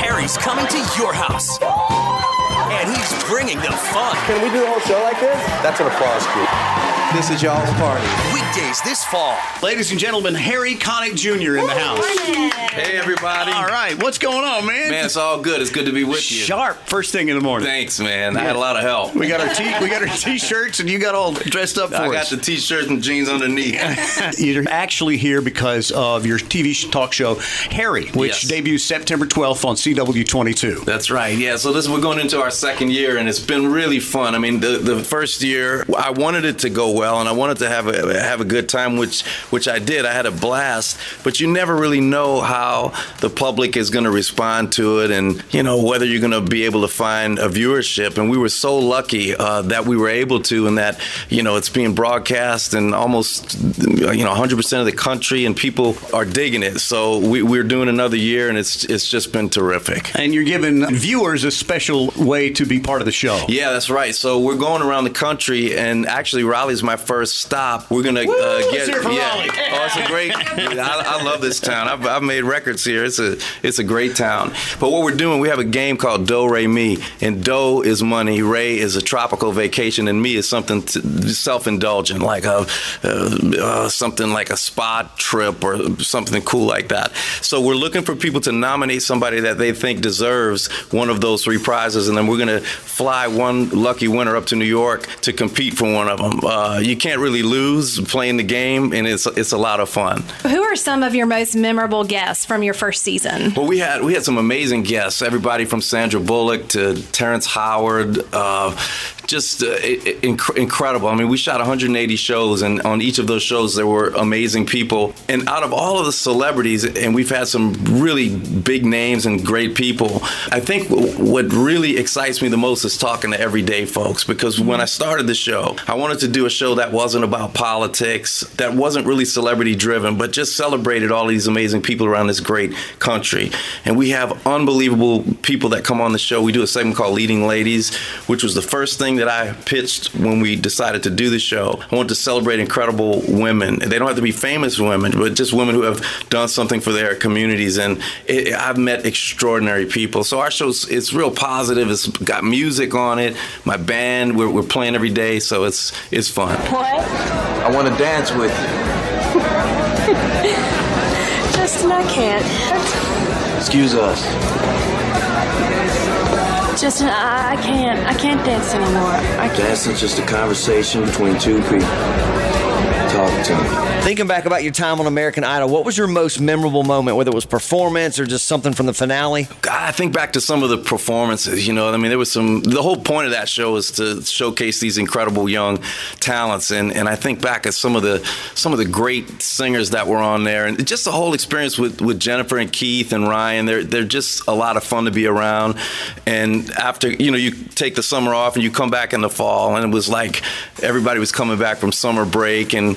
Harry's coming to your house. And he's bringing the fun. Can we do the whole show like this? That's an applause cue. This is y'all's party. Weekdays this fall. Ladies and gentlemen, Harry Connick Jr. in the house. Hey, everybody. All right, what's going on, man? Man, it's all good. It's good to be with you. Sharp, first thing in the morning. Thanks, man. I had a lot of help. We got our t- we got our t-shirts, and you got all dressed up for it. I got the t-shirts and jeans underneath. You're actually here because of your TV talk show, Harry, which Yes. debuts September 12th on CW22. That's right. Yeah. So this we're going into our second year, and it's been really fun. I mean, the the first year I wanted it to go well, and I wanted to have a have a good time, which which I did. I had a blast. But you never really know how the public is going to respond to it, and you know whether you're going to be able to find a viewership. And we were so lucky uh, that we were able to, and that you know it's being broadcast in almost you know 100 percent of the country, and people are digging it. So we, we're doing another year, and it's it's just been terrific. And you're giving viewers a special way to be part of the show. Yeah, that's right. So we're going around the country, and actually Raleigh's my first stop. We're gonna uh, get hear it for yeah. Oh, it's a great. I, I love this town. I've, I've made records here. It's a it's a great town. But what we're doing, we have a game called Do Re Mi, and Do is money, Re is a tropical vacation, and Me is something self-indulgent, like a uh, uh, something like a spa trip or something cool like that. So we're looking for people to nominate somebody that they think deserves one of those three prizes, and then we're gonna fly one lucky winner up to New York to compete for one of them. Uh, you can't really lose playing the game, and it's it's a lot of fun. Who are some of your most memorable guests from your first season? Well, we had we had some amazing guests. Everybody from Sandra Bullock to Terrence Howard. Uh, just uh, inc- incredible. I mean, we shot 180 shows, and on each of those shows, there were amazing people. And out of all of the celebrities, and we've had some really big names and great people, I think w- what really excites me the most is talking to everyday folks. Because when I started the show, I wanted to do a show that wasn't about politics, that wasn't really celebrity driven, but just celebrated all these amazing people around this great country. And we have unbelievable people that come on the show. We do a segment called Leading Ladies, which was the first thing that I pitched when we decided to do the show. I wanted to celebrate incredible women. They don't have to be famous women, but just women who have done something for their communities. And it, I've met extraordinary people. So our show's it's real positive. It's got music on it. My band, we're, we're playing every day, so it's it's fun. What? I want to dance with you. Justin, I can't. Excuse us. Justin, I, uh, I can't. I can't dance anymore. I can't. Dancing's just a conversation between two people. Me. Thinking back about your time on American Idol, what was your most memorable moment, whether it was performance or just something from the finale? God, I think back to some of the performances. You know, I mean, there was some. The whole point of that show is to showcase these incredible young talents, and and I think back at some of the some of the great singers that were on there, and just the whole experience with with Jennifer and Keith and Ryan. They're they're just a lot of fun to be around. And after you know, you take the summer off and you come back in the fall, and it was like everybody was coming back from summer break and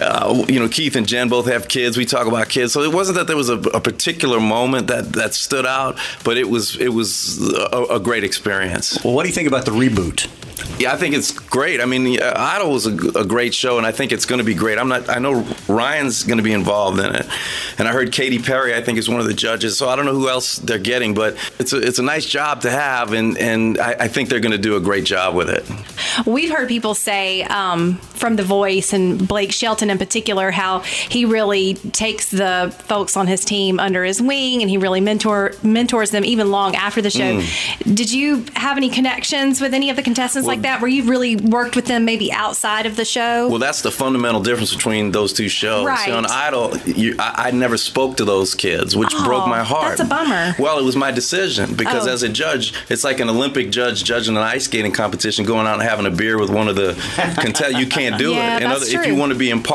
uh, you know, Keith and Jen both have kids. We talk about kids, so it wasn't that there was a, a particular moment that, that stood out, but it was it was a, a great experience. Well, what do you think about the reboot? Yeah, I think it's great. I mean, uh, Idol was a, a great show, and I think it's going to be great. I'm not. I know Ryan's going to be involved in it, and I heard Katy Perry. I think is one of the judges. So I don't know who else they're getting, but it's a it's a nice job to have, and and I, I think they're going to do a great job with it. We've heard people say um, from The Voice and Blake Shelton in particular how he really takes the folks on his team under his wing and he really mentor mentors them even long after the show. Mm. Did you have any connections with any of the contestants like that? Where you really worked with them maybe outside of the show? Well, that's the fundamental difference between those two shows. Right. On Idol, you, I, I never spoke to those kids, which Oh, broke my heart. that's a bummer. Well, it was my decision because Oh. as a judge, it's like an Olympic judge judging an ice skating competition, going out and having a beer with one of the contestants. You can't do Yeah, it. And that's if you want to be impartial,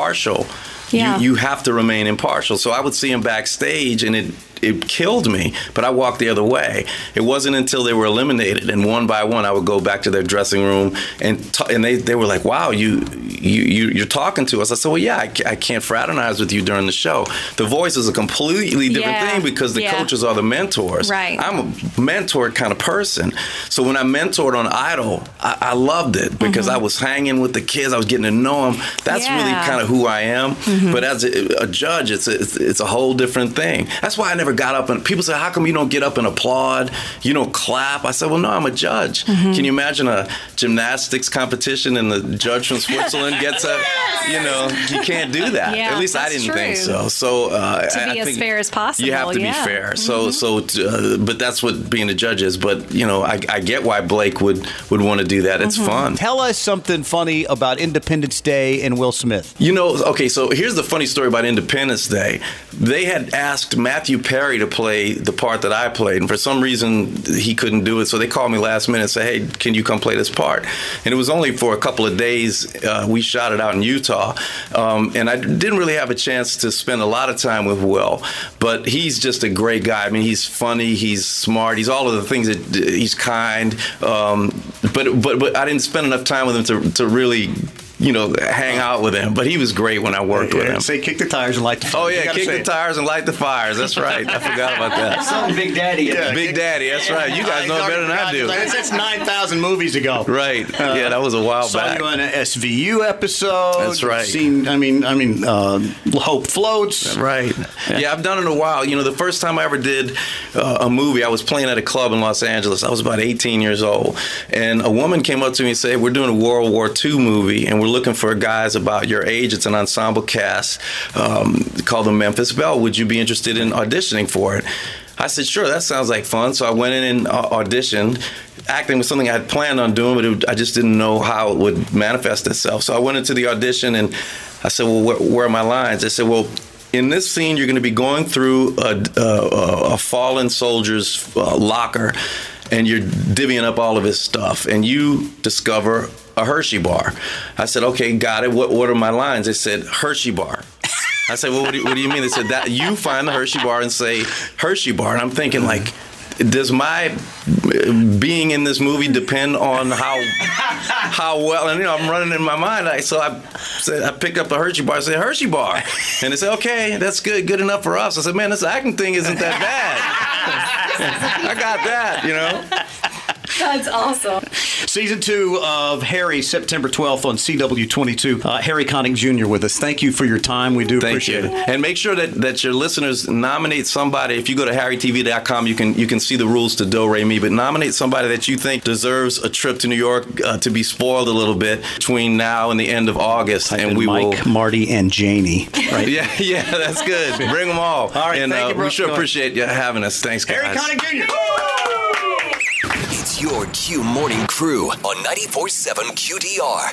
Yeah. you, you have to remain impartial. So I would see him backstage, and it it killed me. But I walked the other way. It wasn't until they were eliminated, and one by one, I would go back to their dressing room, and t- and they, they were like, "Wow, you you you you're talking to us." I said, "Well, yeah, I, I can't fraternize with you during the show. The voice is a completely different Yeah. thing because the Yeah. coaches are the mentors. Right. I'm a mentor kind of person. So when I mentored on Idol, I, I loved it because I was hanging with the kids. I was getting to know them. That's really Mm-hmm. Yeah. Mm-hmm. kind of who I am. But as a, a judge, it's a, it's, it's a whole different thing. That's why I never never got up and people say, how come you don't get up and applaud? You don't clap? I said, well, no, I'm a judge. Mm-hmm. Can you imagine a gymnastics competition and the judge from Switzerland gets up? You know, you can't do that. Yeah, At least I didn't think so. So uh, To I- be I as think fair as possible, You have to yeah. Mm-hmm. be fair. So so, uh, but that's what being a judge is. But you know, I, I get why Blake would would want to do that. It's Mm-hmm. fun. Tell us something funny about Independence Day and Will Smith. You know, okay, so here's the funny story about Independence Day. They had asked Matthew Perry to play the part that I played, and for some reason he couldn't do it. So they called me last minute and said, "Hey, can you come play this part?" And it was only for a couple of days. Uh, we shot it out in Utah, um, and I didn't really have a chance to spend a lot of time with Will. But he's just a great guy. I mean, he's funny, he's smart, he's all of the things that he's kind. Um, but but but I didn't spend enough time with him to to really. You know, hang out with him, but he was great when I worked with him. Say kick the tires and light the fire. Oh yeah, kick the tires and light the fires. That's right. I forgot about that. Something Big Daddy. Yeah. Big Daddy. That's right. You guys know better than I do. That's, that's 9,000 movies ago. Right. Yeah, that was a while Saw back. you on an SVU episode. That's right. Seen, I mean, I mean, uh, Hope Floats. Right. Yeah. I've done it a while. You know, the first time I ever did uh, a movie, I was playing at a club in Los Angeles. I was about 18 years old, and a woman came up to me and said, "We're doing a World War II movie, and we're looking for guys about your age. It's an ensemble cast um, called the Memphis Belle. Would you be interested in auditioning for it?" I said, "Sure. That sounds like fun." So I went in and uh, auditioned. Acting was something I had planned on doing, but it, I just didn't know how it would manifest itself. So I went into the audition and I said, "Well, where, are my lines?" They said, "Well." in this scene, you're going to be going through a, a, a fallen soldier's uh, locker, and you're divvying up all of his stuff, and you discover a Hershey bar. I said, "Okay, got it. What, what are my lines?" They said, "Hershey bar." I said, "Well, what do, you, what do you mean?" They said that you find the Hershey bar and say Hershey bar, and I'm thinking like. Does my uh, being in this movie depend on how how well? And you know, I'm running in my mind. I, so I said, I picked up a Hershey bar. I said Hershey bar, and they said, okay, that's good, good enough for us. I said, man, this acting thing isn't that bad. I got that, you know. That's awesome. Season two of Harry, September 12th on CW22. Uh, Harry Connick Jr. with us. Thank you for your time. We do Thank appreciate you. it. And make sure that, that your listeners nominate somebody. If you go to harrytv.com, you can you can see the rules to Do Re Mi. But nominate somebody that you think deserves a trip to New York uh, to be spoiled a little bit between now and the end of August, and we Mike, will. Marty, and Janie. Right. Yeah, yeah, that's good. Bring them all. All right, and thank uh, you, bro. we sure Go appreciate you having us. Thanks, guys. Harry Connick Jr. Your Q Morning Crew on 94.7 QDR.